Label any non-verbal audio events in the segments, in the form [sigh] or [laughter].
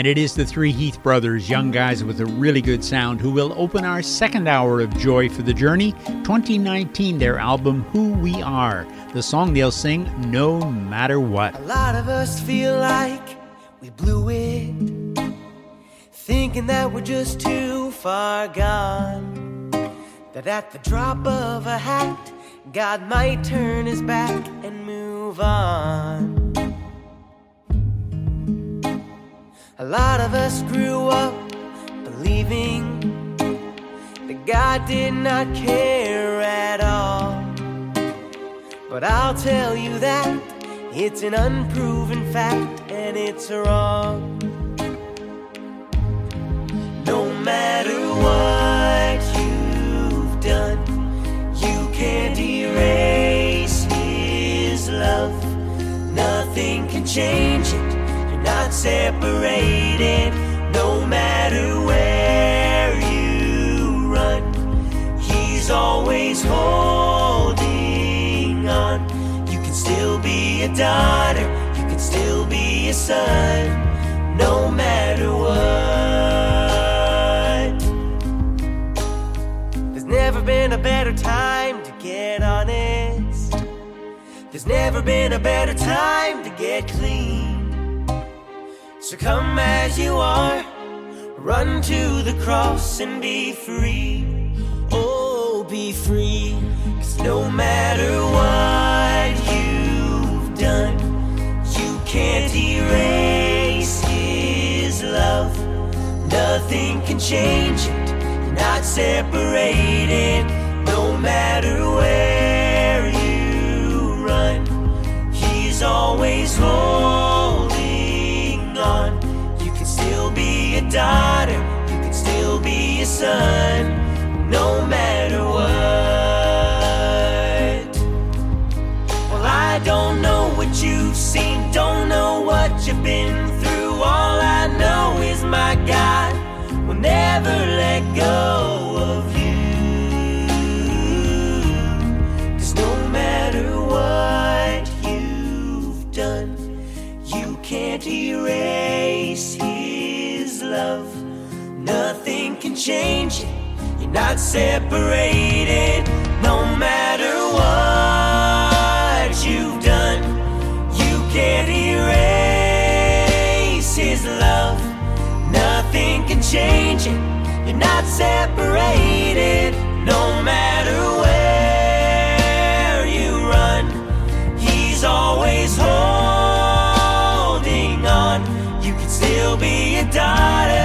And it is the three Heath brothers, young guys with a really good sound, who will open our second hour of Joy for the Journey 2019, their album Who We Are. The song they'll sing, No Matter What. A lot of us feel like we blew it, thinking that we're just too far gone. That at the drop of a hat, God might turn his back and move on. A lot of us grew up believing that God did not care at all. But I'll tell you that it's an unproven fact and it's wrong. No matter what you've done, you can't erase His love. Nothing can change it not separated no matter where you run. He's always holding on. You can still be a daughter, you can still be a son, no matter what. There's never been a better time to get honest. There's never been a better time to get clean. So come as you are, run to the cross and be free. Oh, be free. Cause no matter what you've done, you can't erase His love. Nothing can change it. You're not separated, no matter where you run. He's always home daughter, you can still be a son, no matter what. Well, I don't know what you've seen, don't know what you've been through. All I know is my God will never let go of you. Cause no matter what you've done, you can't erase love. Nothing can change it. You're not separated, no matter what you've done. You can't erase his love. Nothing can change it. You're not separated, no matter where you run. He's always holding be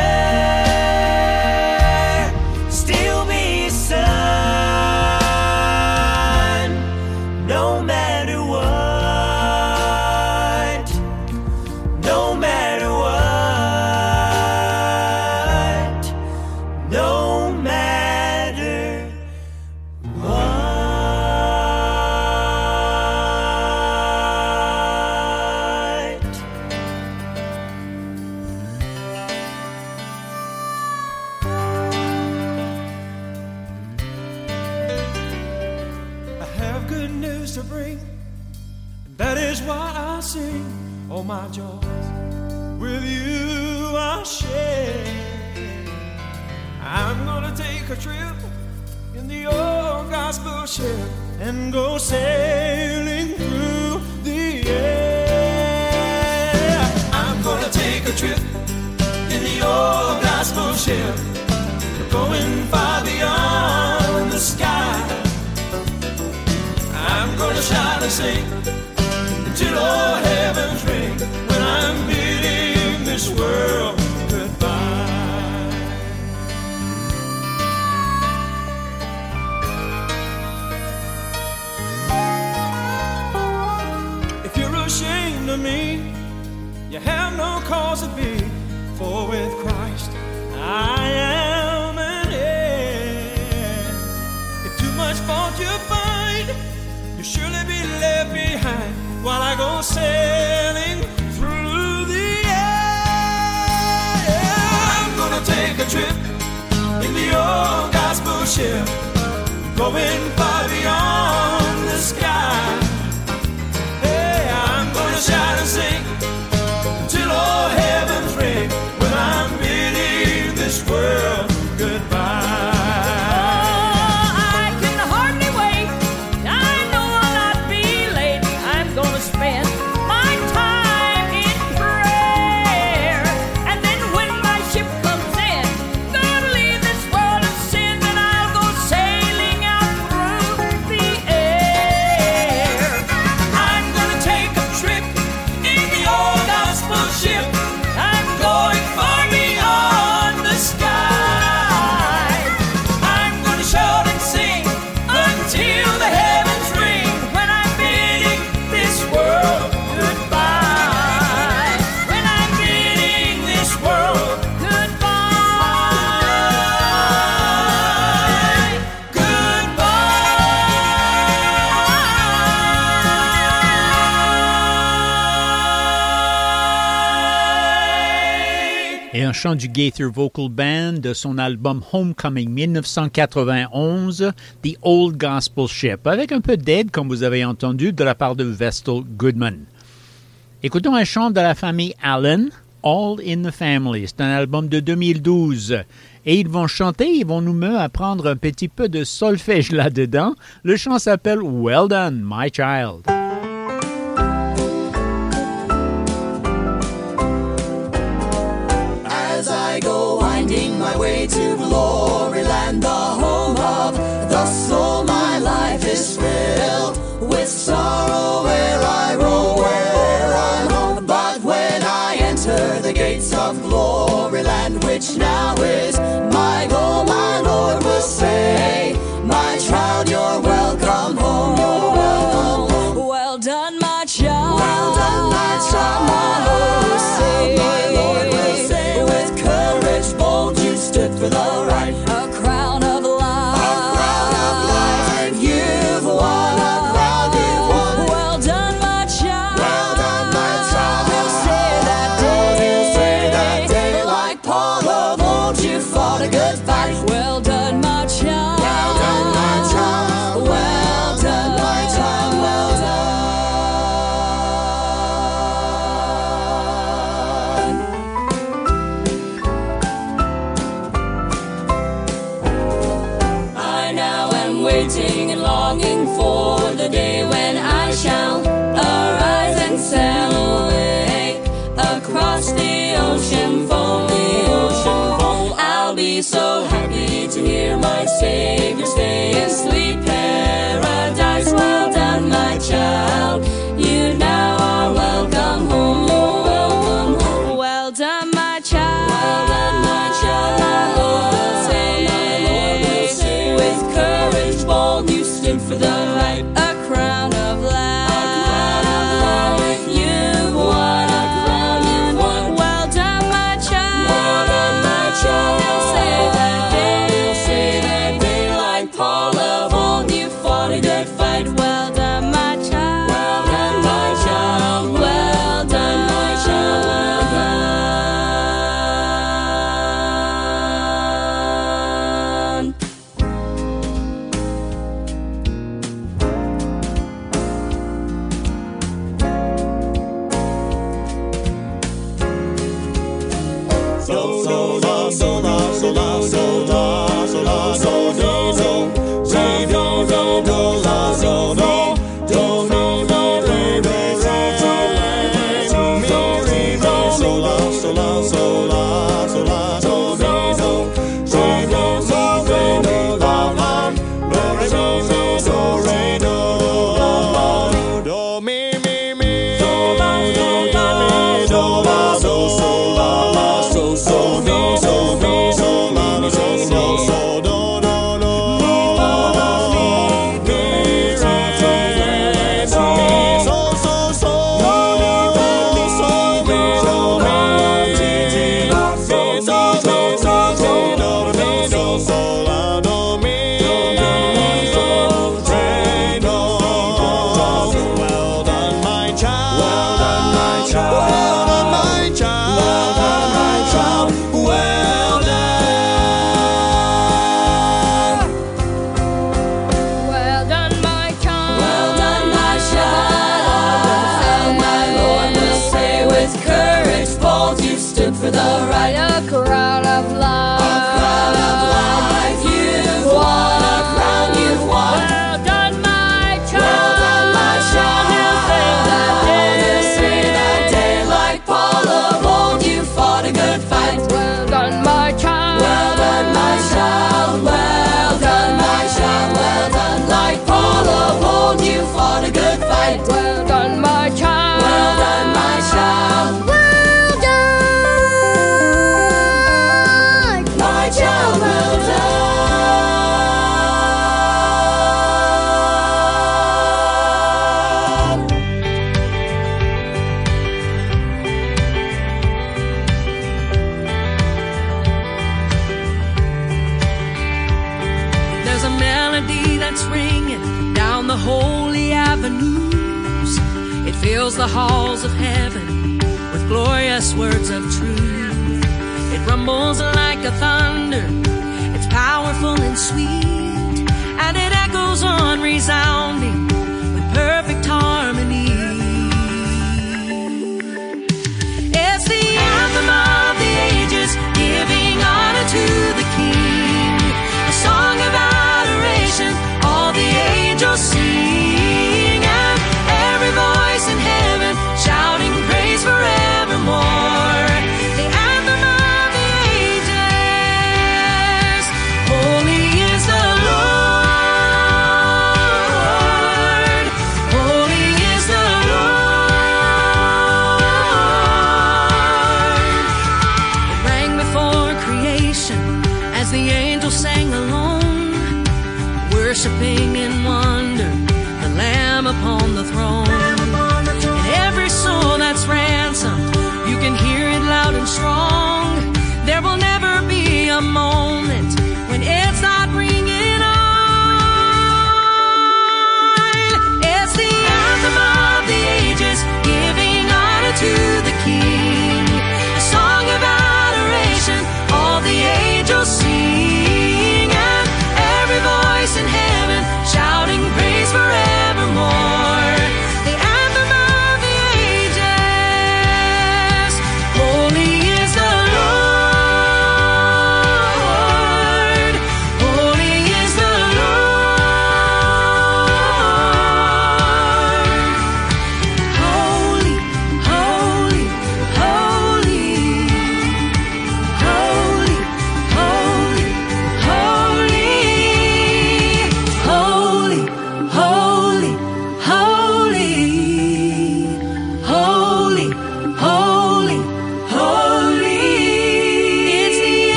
to bring. That is why I sing. All my joys with you I'll share. I'm gonna take a trip in the old gospel ship and go sailing through the air. I'm gonna take a trip in the old gospel ship, going far I'm and sing until all heavens ring when I'm bidding this world goodbye. If you're ashamed of me, you have no cause to be, for with Christ sailing through the air. I'm gonna take a trip in the old gospel ship, going far beyond the sky. Hey, I'm gonna shout and sing till all heaven's ring when I'm in this world. chant du Gaither Vocal Band de son album Homecoming 1991, The Old Gospel Ship, avec un peu d'aide, comme vous avez entendu, de la part de Vestal Goodman. Écoutons un chant de la famille Allen, All in the Family. C'est un album de 2012. Et ils vont chanter, ils vont nous apprendre un petit peu de solfège là-dedans. Le chant s'appelle Well Done, My Child. way to glory land, the home of the soul. My life is filled with sorrow where I roam, where I roam. But when I enter the gates of glory land, which now is my goal, my Lord will say, My child, you're welcome Savior's stay and sleep. a melody that's ringing down the holy avenues. It fills the halls of heaven with glorious words of truth. It rumbles like a thunder, it's powerful and sweet, and it echoes on resounding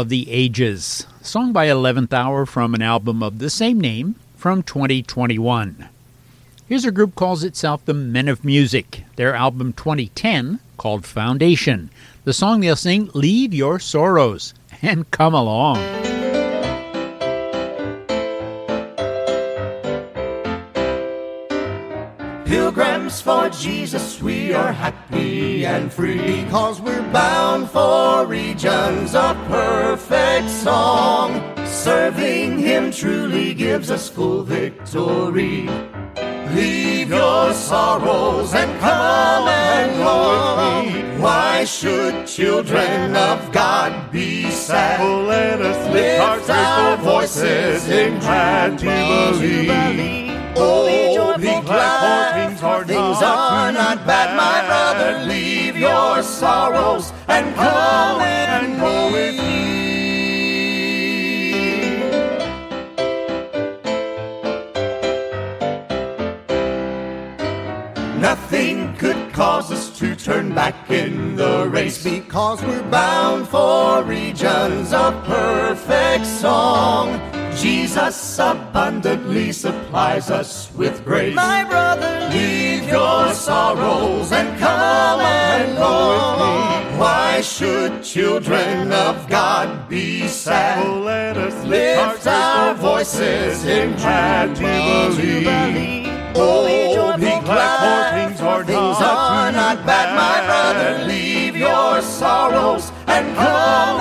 of the Ages, song by 11th Hour from an album of the same name from 2021. Here's a group calls itself the Men of Music. Their album 2010 called Foundation. The song they'll sing, Leave Your Sorrows and Come Along. For Jesus, we are happy and free because we're bound for regions of perfect song. Serving Him truly gives us full victory. Leave your sorrows and come along. Why should children of God be sad? Well, let us lift our Lift our grateful voices in glad jubilee. Oh, be glad, things are things not are not bad, my brother. Leave your sorrows and come and go with me. Nothing could cause us to turn back in the race because we're bound for regions of perfect song. Jesus abundantly supplies us with grace. My brother, leave your sorrows and come and go with me. Why should children of God be sad? Oh, let us Lift our voices in jubilee. Oh, be glad, for things are things are not bad, my brother. Leave your sorrows and come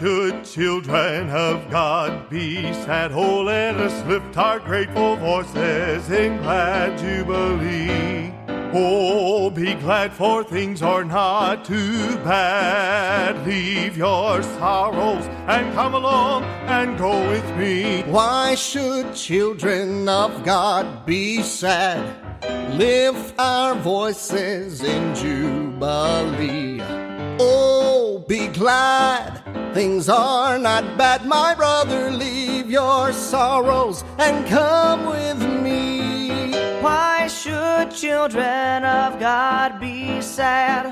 should children of God be sad? Oh, let us lift our grateful voices in glad jubilee. Oh, be glad, for things are not too bad. Leave your sorrows and come along and go with me. Why should children of God be sad? Lift our voices in jubilee. Oh, be glad. Things are not bad, my brother. Leave your sorrows and come with me. Why should children of God be sad?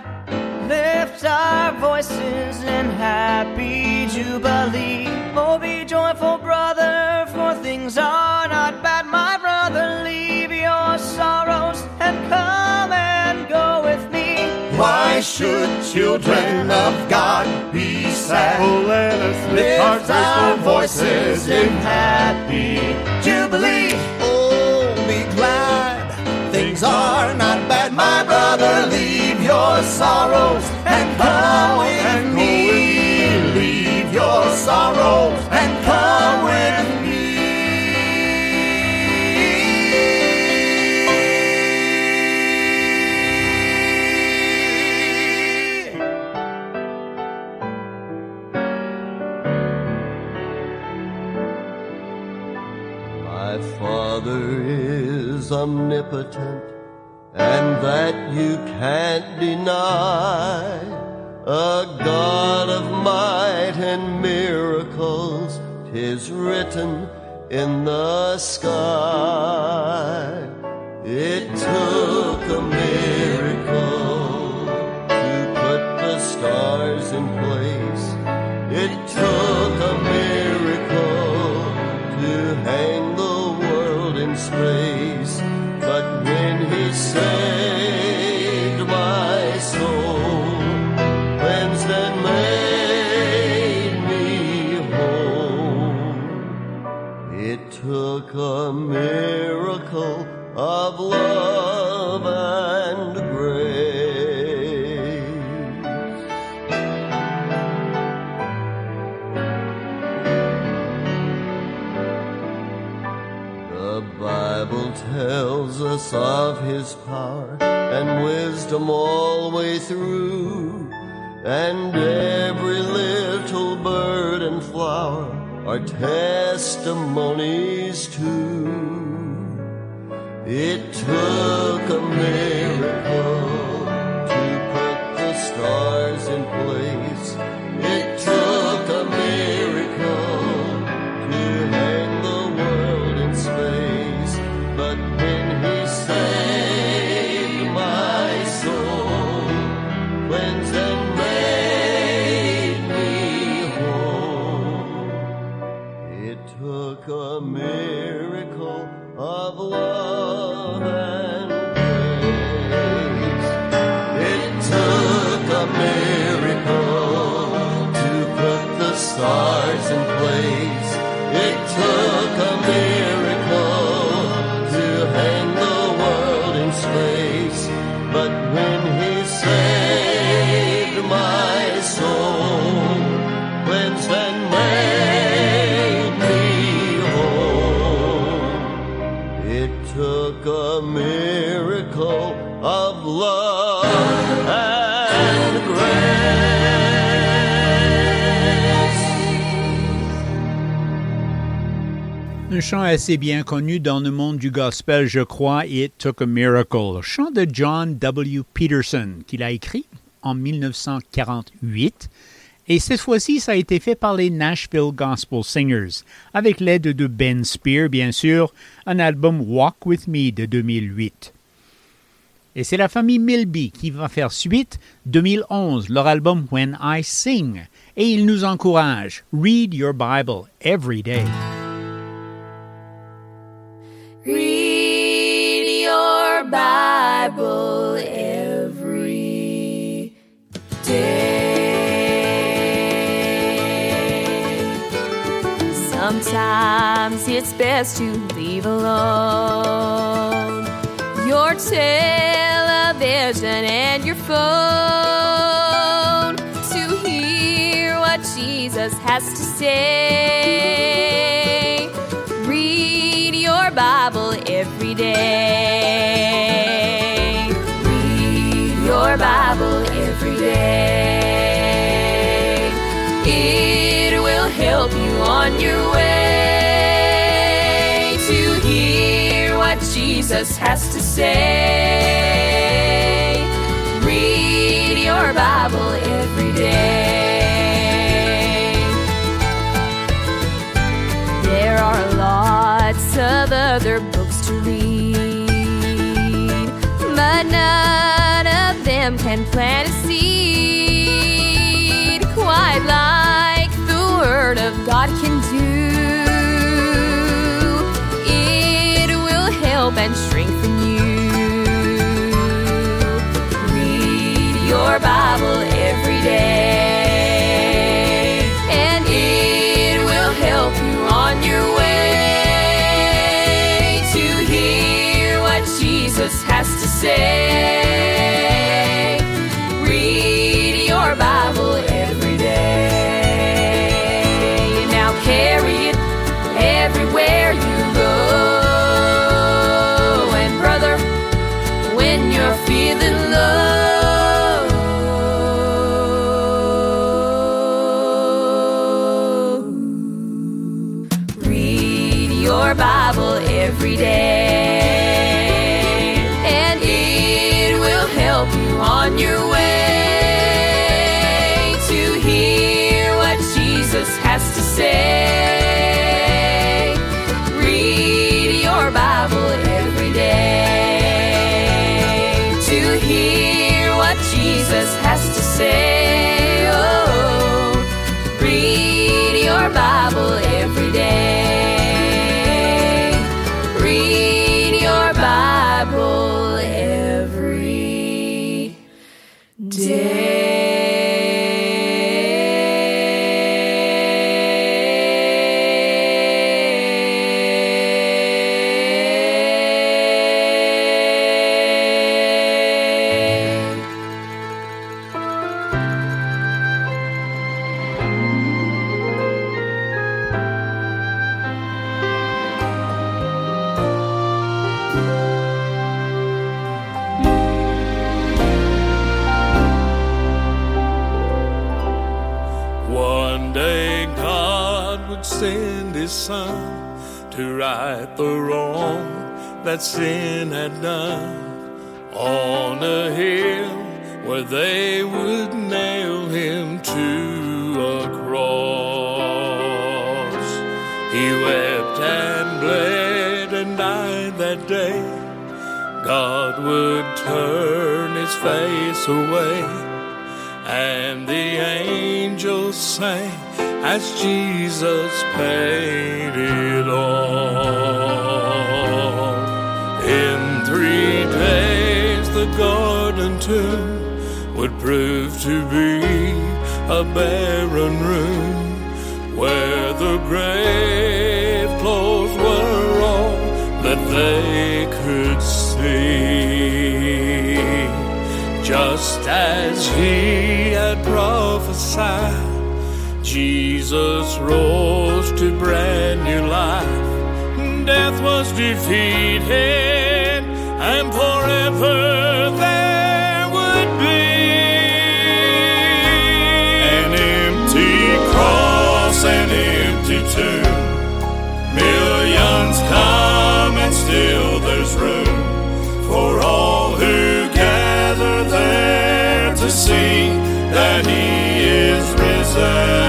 Lift our voices in happy jubilee. Oh, be joyful, brother, for things are not bad, my brother. Leave your sorrows and come Why should children of God be sad? Oh, let us lift our Lift our grateful voices in happy jubilee. Oh, be glad. Things are not bad, my brother. Leave your sorrows and come with me. Leave your sorrows omnipotent, and that you can't deny. A God of might and miracles, tis written in the sky. It took a miracle to put the stars in Bible tells us of his power and wisdom all the way through. And every little bird and flower are testimonies too. It took a miracle chant assez bien connu dans le monde du gospel, je crois, It Took a Miracle. Chant de John W. Peterson, qu'il a écrit en 1948. Et cette fois-ci, ça a été fait par les Nashville Gospel Singers, avec l'aide de Ben Spear, bien sûr, un album Walk With Me de 2008. Et c'est la famille Milby qui va faire suite 2011, leur album When I Sing. Et ils nous encouragent. Read your Bible every day. Bible every day. Sometimes it's best to leave alone your television and your phone to hear what Jesus has to say. On your way to hear what Jesus has to say. Read your Bible every day. There are lots of other books to read, but none of them can plant a seed God can do. It will help and strengthen you. Read your Bible every day, and it will help you on your way to hear what Jesus has to say. That sin had done on a hill where they would nail him to a cross. He wept and bled and died that day. God would turn his face away and the angels sang as Jesus paid it all. The garden tomb would prove to be a barren room where the grave clothes were all that they could see just as he had prophesied. Jesus rose to brand new life. Death was defeated, and forever Come, and still there's room for all who gather there to see that he is risen.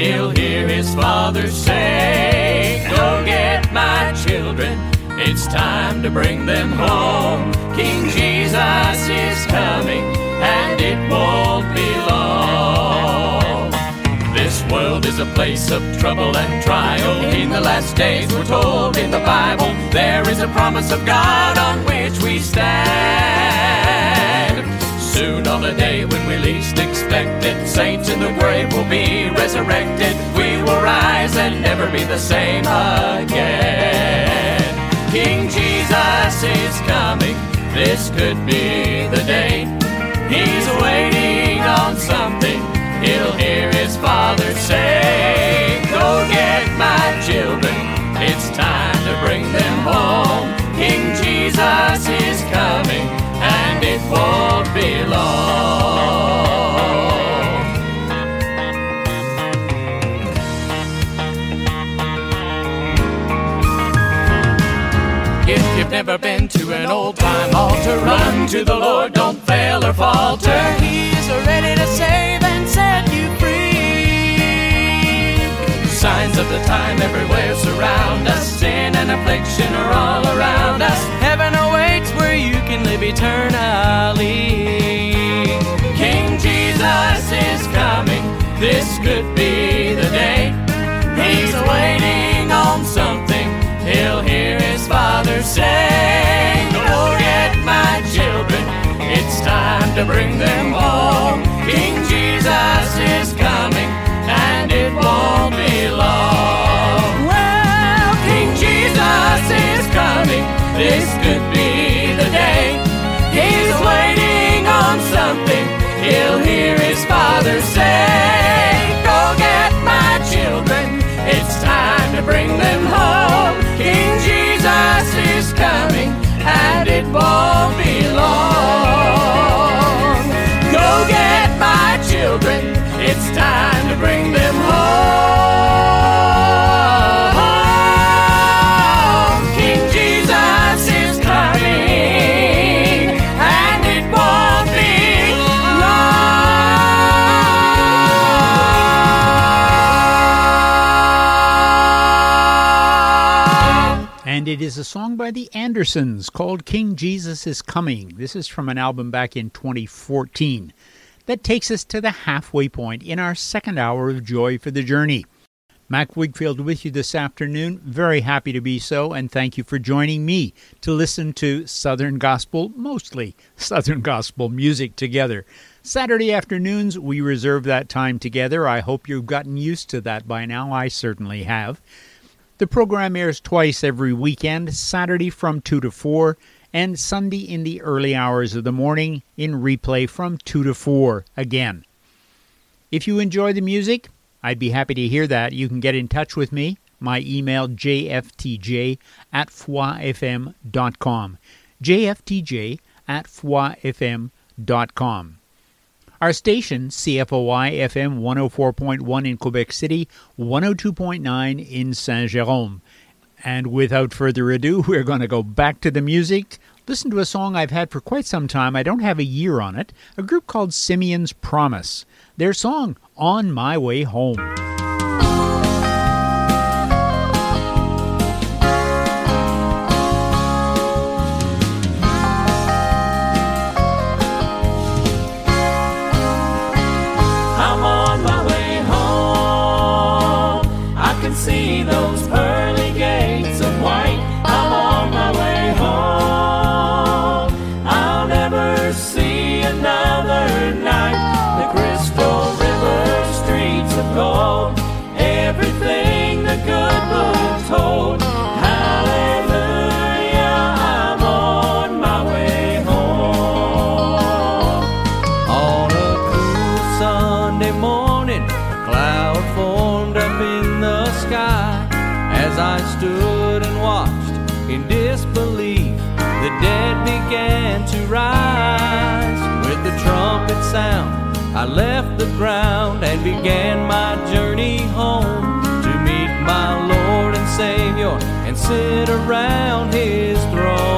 He'll hear his father say, Go get my children, it's time to bring them home. King Jesus is coming, and it won't be long. This world is a place of trouble and trial. In the last days, we're told in the Bible, there is a promise of God on which we stand. Soon on the day when we least expect it, saints in the grave will be resurrected. We will rise and never be the same again. King Jesus is coming, this could be the day. He's waiting on something, he'll hear his father say, Go get my children, it's time to bring them home. King Jesus is coming, it won't be long. If you've never been to an old time altar, run to the Lord, don't fail or falter. He's ready to save and set you free. Signs of the time everywhere surround us, sin and affliction are all around us. Eternally. King Jesus is coming, this could be the day. He's waiting on something, he'll hear his father say, get my children, it's time to bring them home. King Jesus is coming, and it won't be long. Well, King Jesus is coming, this is a song by the Andersons called King Jesus is Coming. This is from an album back in 2014. That takes us to the halfway point in our second hour of Joy for the Journey. Mac Wigfield with you this afternoon. Very happy to be so, and thank you for joining me to listen to Southern Gospel, mostly [laughs] Southern Gospel music together. Saturday afternoons, we reserve that time together. I hope you've gotten used to that by now. I certainly have. The program airs twice every weekend, Saturday from 2 to 4 and Sunday in the early hours of the morning in replay from 2 to 4 again. If you enjoy the music, I'd be happy to hear that. You can get in touch with me. My email jftj at foifm.com. jftj at foifm.com. Our station, CFOI FM 104.1 in Quebec City, 102.9 in Saint Jerome. And without further ado, [laughs] we're going to go back to the music. Listen to a song I've had for quite some time. I don't have a year on it. A group called Simeon's Promise. Their song, On My Way Home. Sound, I left the ground and began my journey home to meet my Lord and Savior and sit around His throne.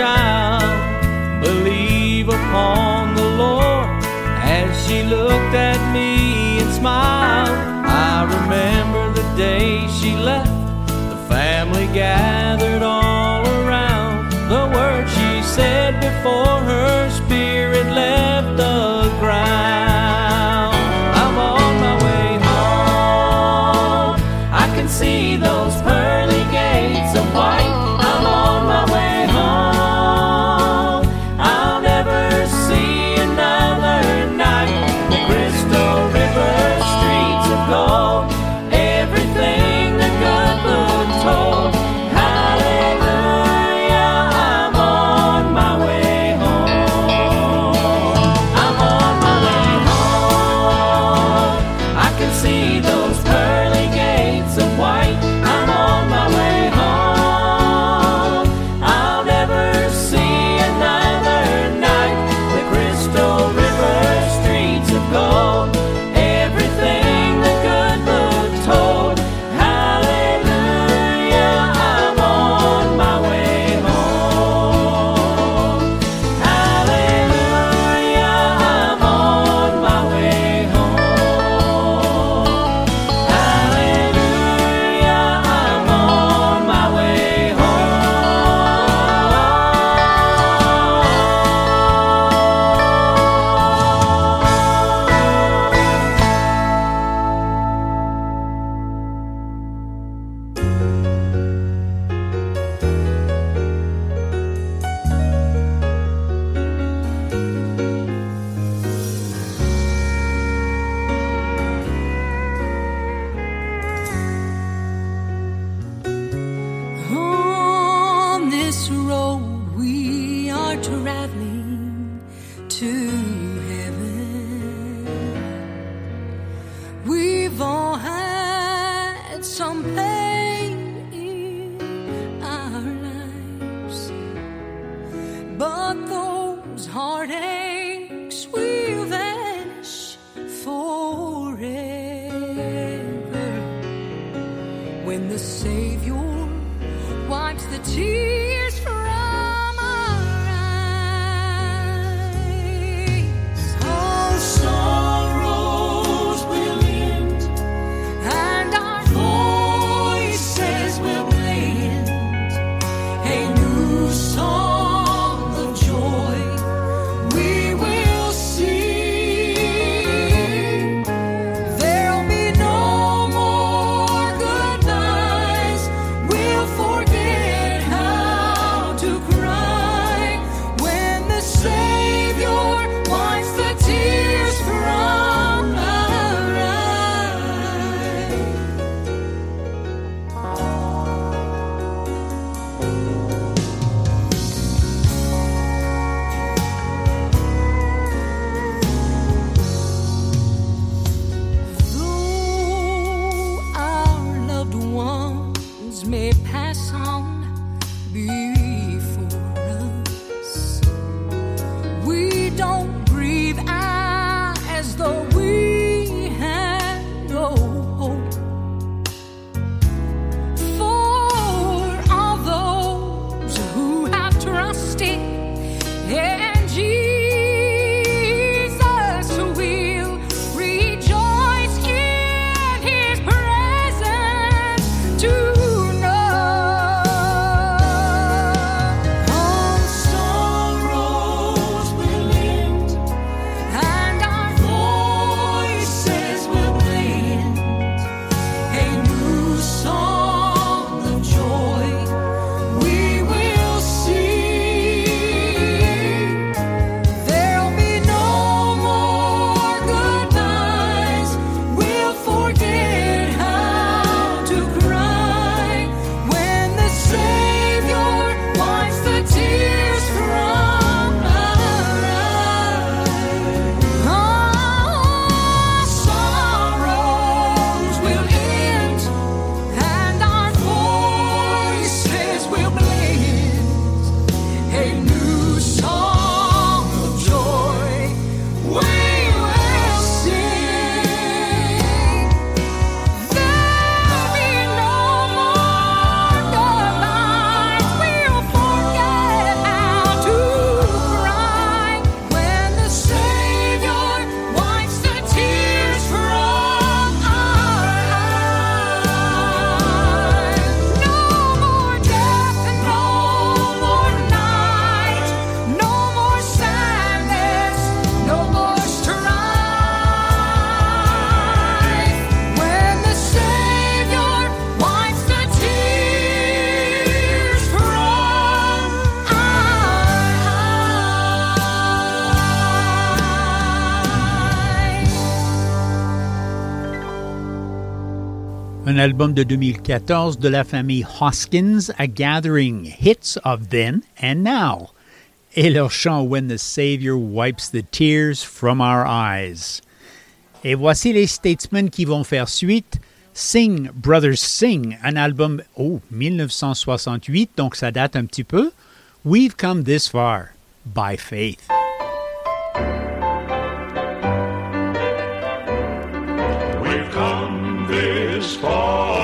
child, believe upon the Lord. As she looked at me and smiled, I remember the day she left. The family gathered all around. The words she said before her may pass on. Be album de 2014 de la famille Hoskins, A Gathering Hits of Then and Now, et leur chant When the Savior Wipes the Tears from Our Eyes. Et voici les Statesmen qui vont faire suite. Sing Brothers Sing, un album, oh, 1968, donc ça date un petit peu. We've come this far by faith. This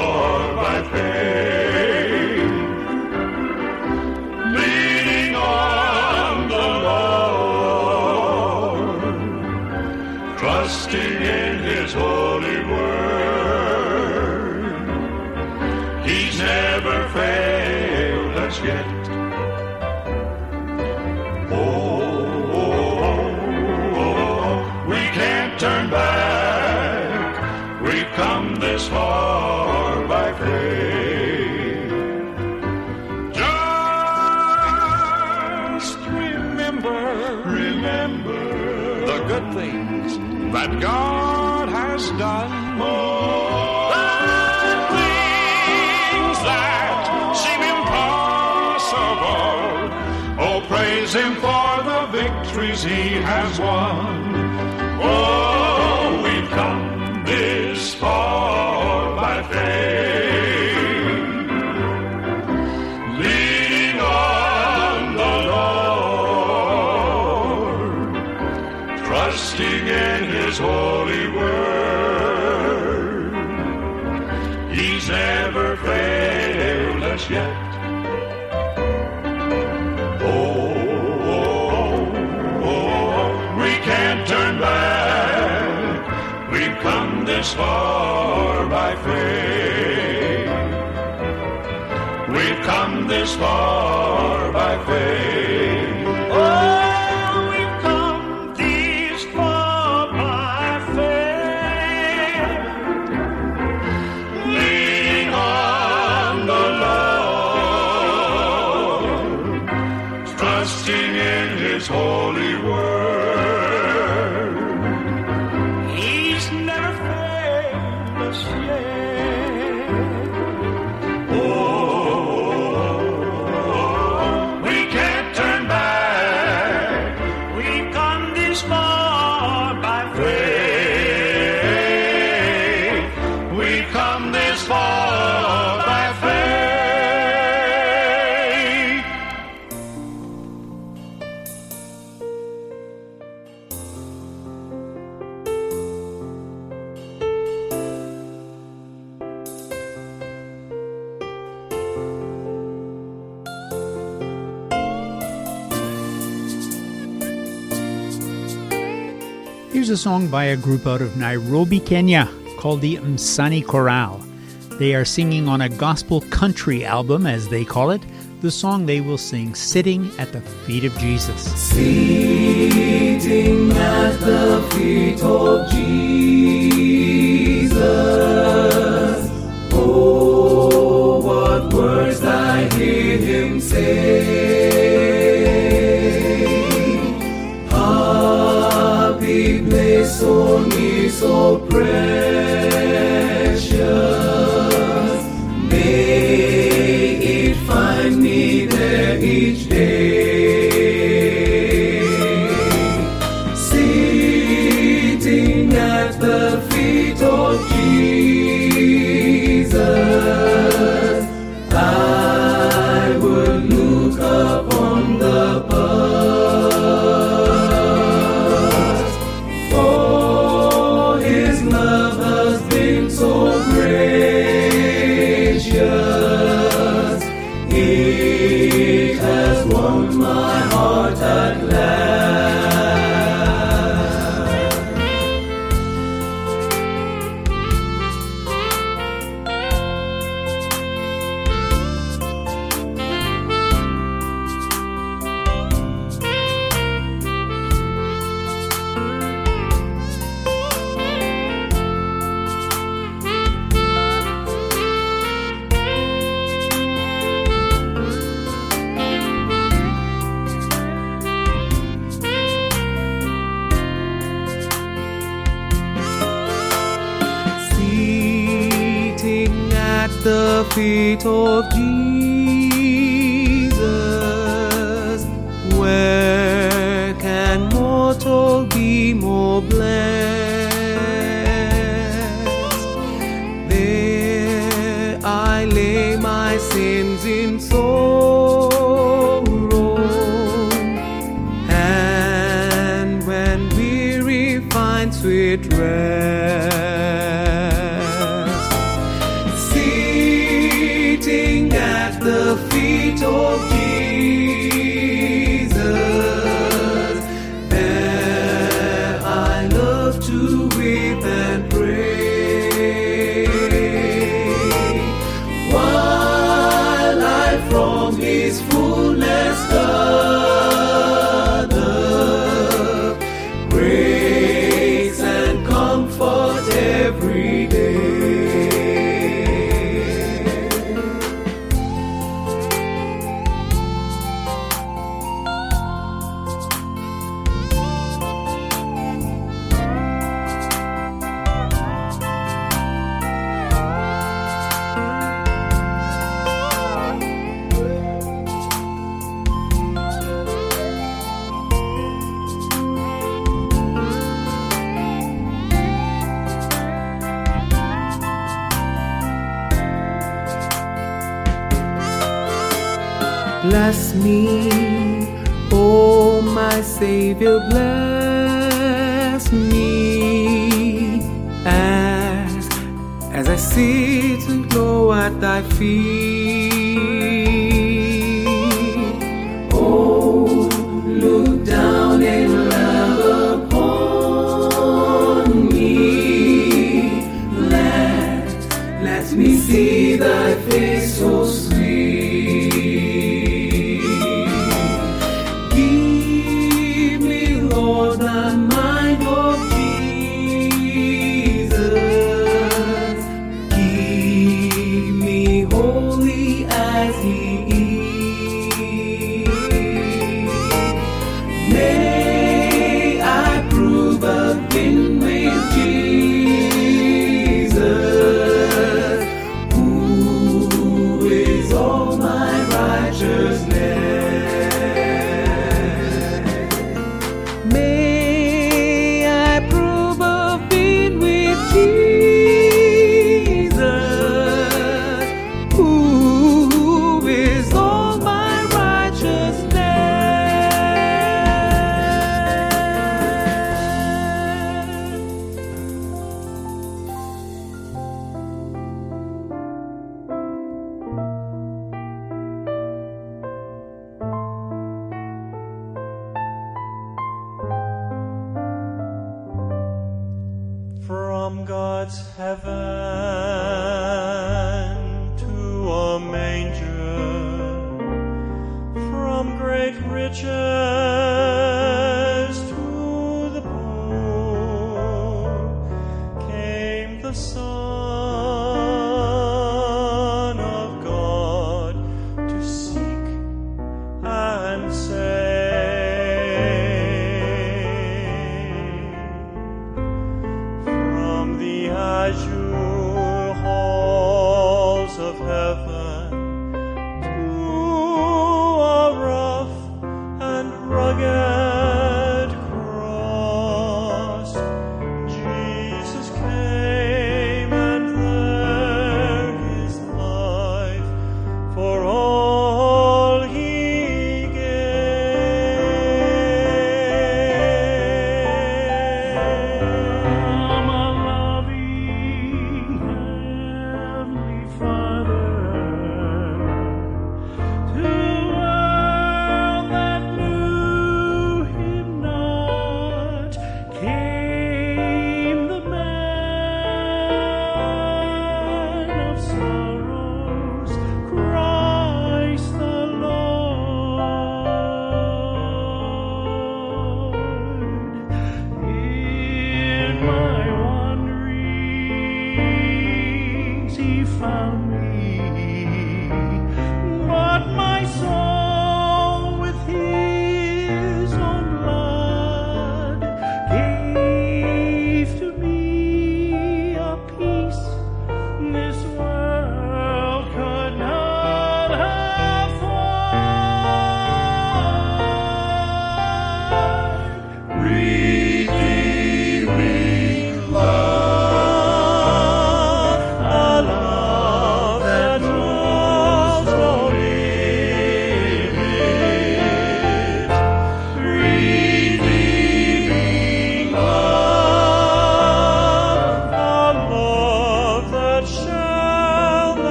far by faith. Just remember, remember the good things that God has done. The things that seem impossible. Oh, praise Him for the victories He has won. This far song by a group out of Nairobi, Kenya, called the Msani Chorale. They are singing on a gospel country album, as they call it. The song they will sing Sitting at the Feet of Jesus. Sitting at the feet of Jesus. Feet glow at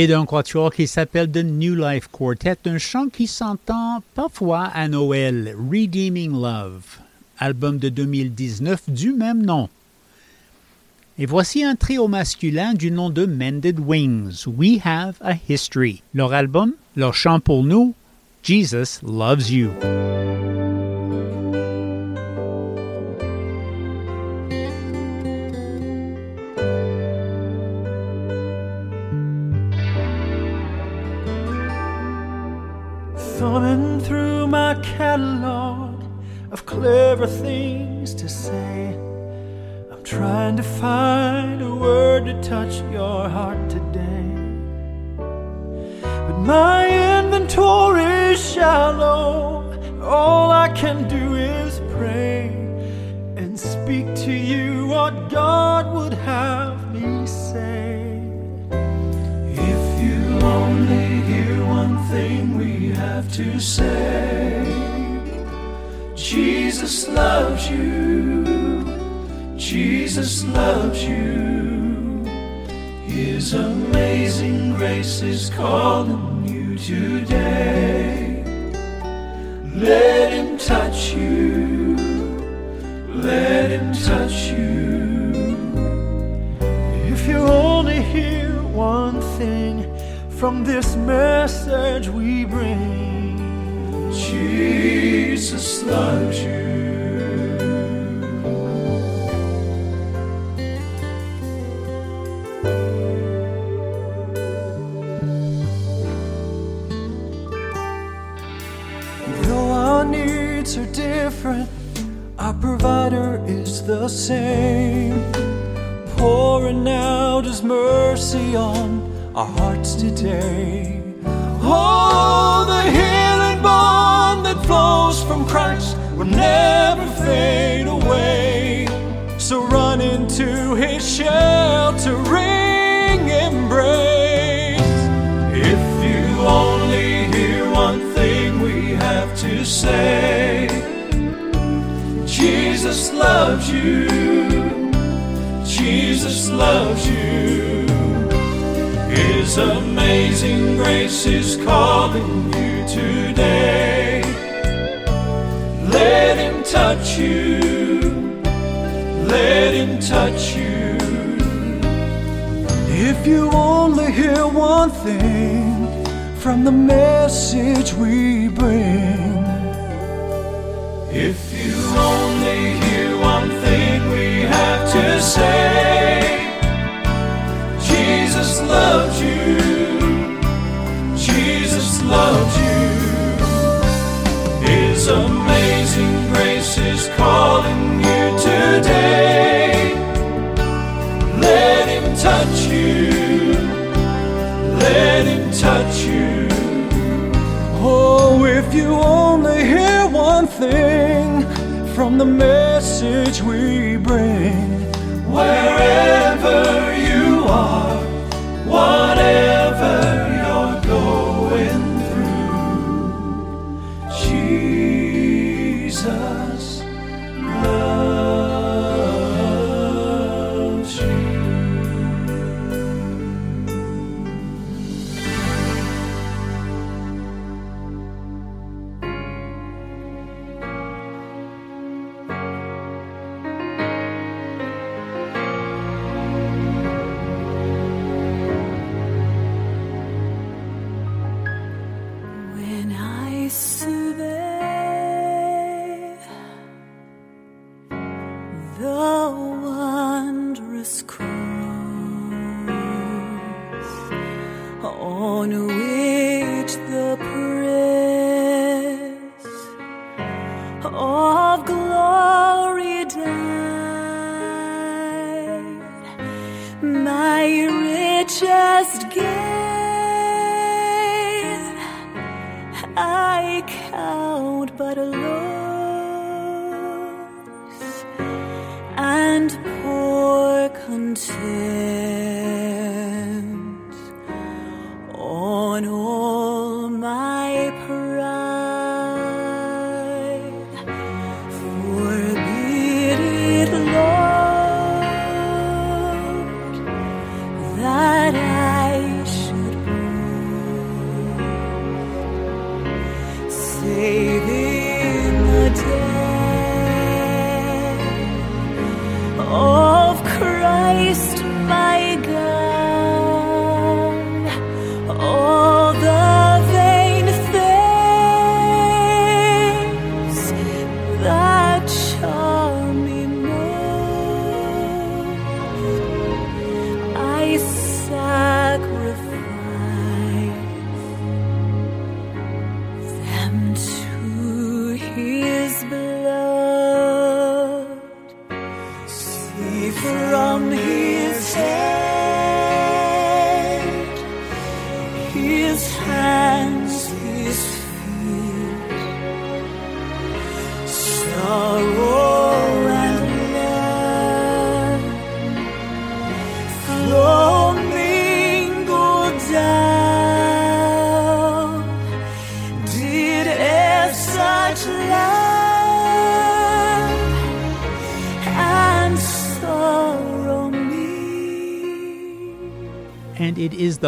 et d'un quatuor qui s'appelle The New Life Quartet, un chant qui s'entend parfois à Noël, Redeeming Love, album de 2019 du même nom. Et voici un trio masculin du nom de Mended Wings, We Have a History. Leur album, leur chant pour nous, Jesus Loves You. Thumbing through my catalog of clever things to say. I'm trying to find a word to touch your heart today. But my inventory is shallow. All I can do is pray and speak to you what God would have me say. If you only hear one thing to say, Jesus loves you. Jesus loves you. His amazing grace is calling you today. Let him touch you. Let him touch you. If you only hear one thing from this message we bring, Jesus loves you. Loves you. His amazing grace is calling you today. Let him touch you. Let him touch you. If you only hear one thing from the message we bring. If you only hear one thing we have to say. Loves you. Jesus loves you. His amazing grace is calling you today. Let him touch you. Let him touch you. Oh, if you only hear one thing from the message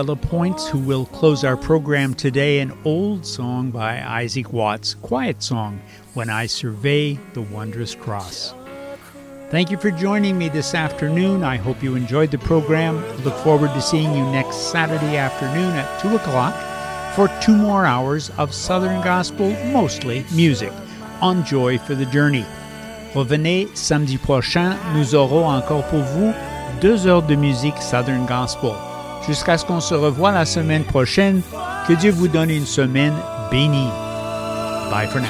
who will close our program today. An old song by Isaac Watts, quiet song, When I Survey the Wondrous Cross. Thank you for joining me this afternoon. I hope you enjoyed the program. I look forward to seeing you next Saturday afternoon at 2 o'clock for two more hours of Southern Gospel, mostly music, on Joy for the Journey. Revenez samedi prochain, nous aurons encore pour vous deux heures de musique Southern Gospel. Jusqu'à ce qu'on se revoie la semaine prochaine, que Dieu vous donne une semaine bénie. Bye for now.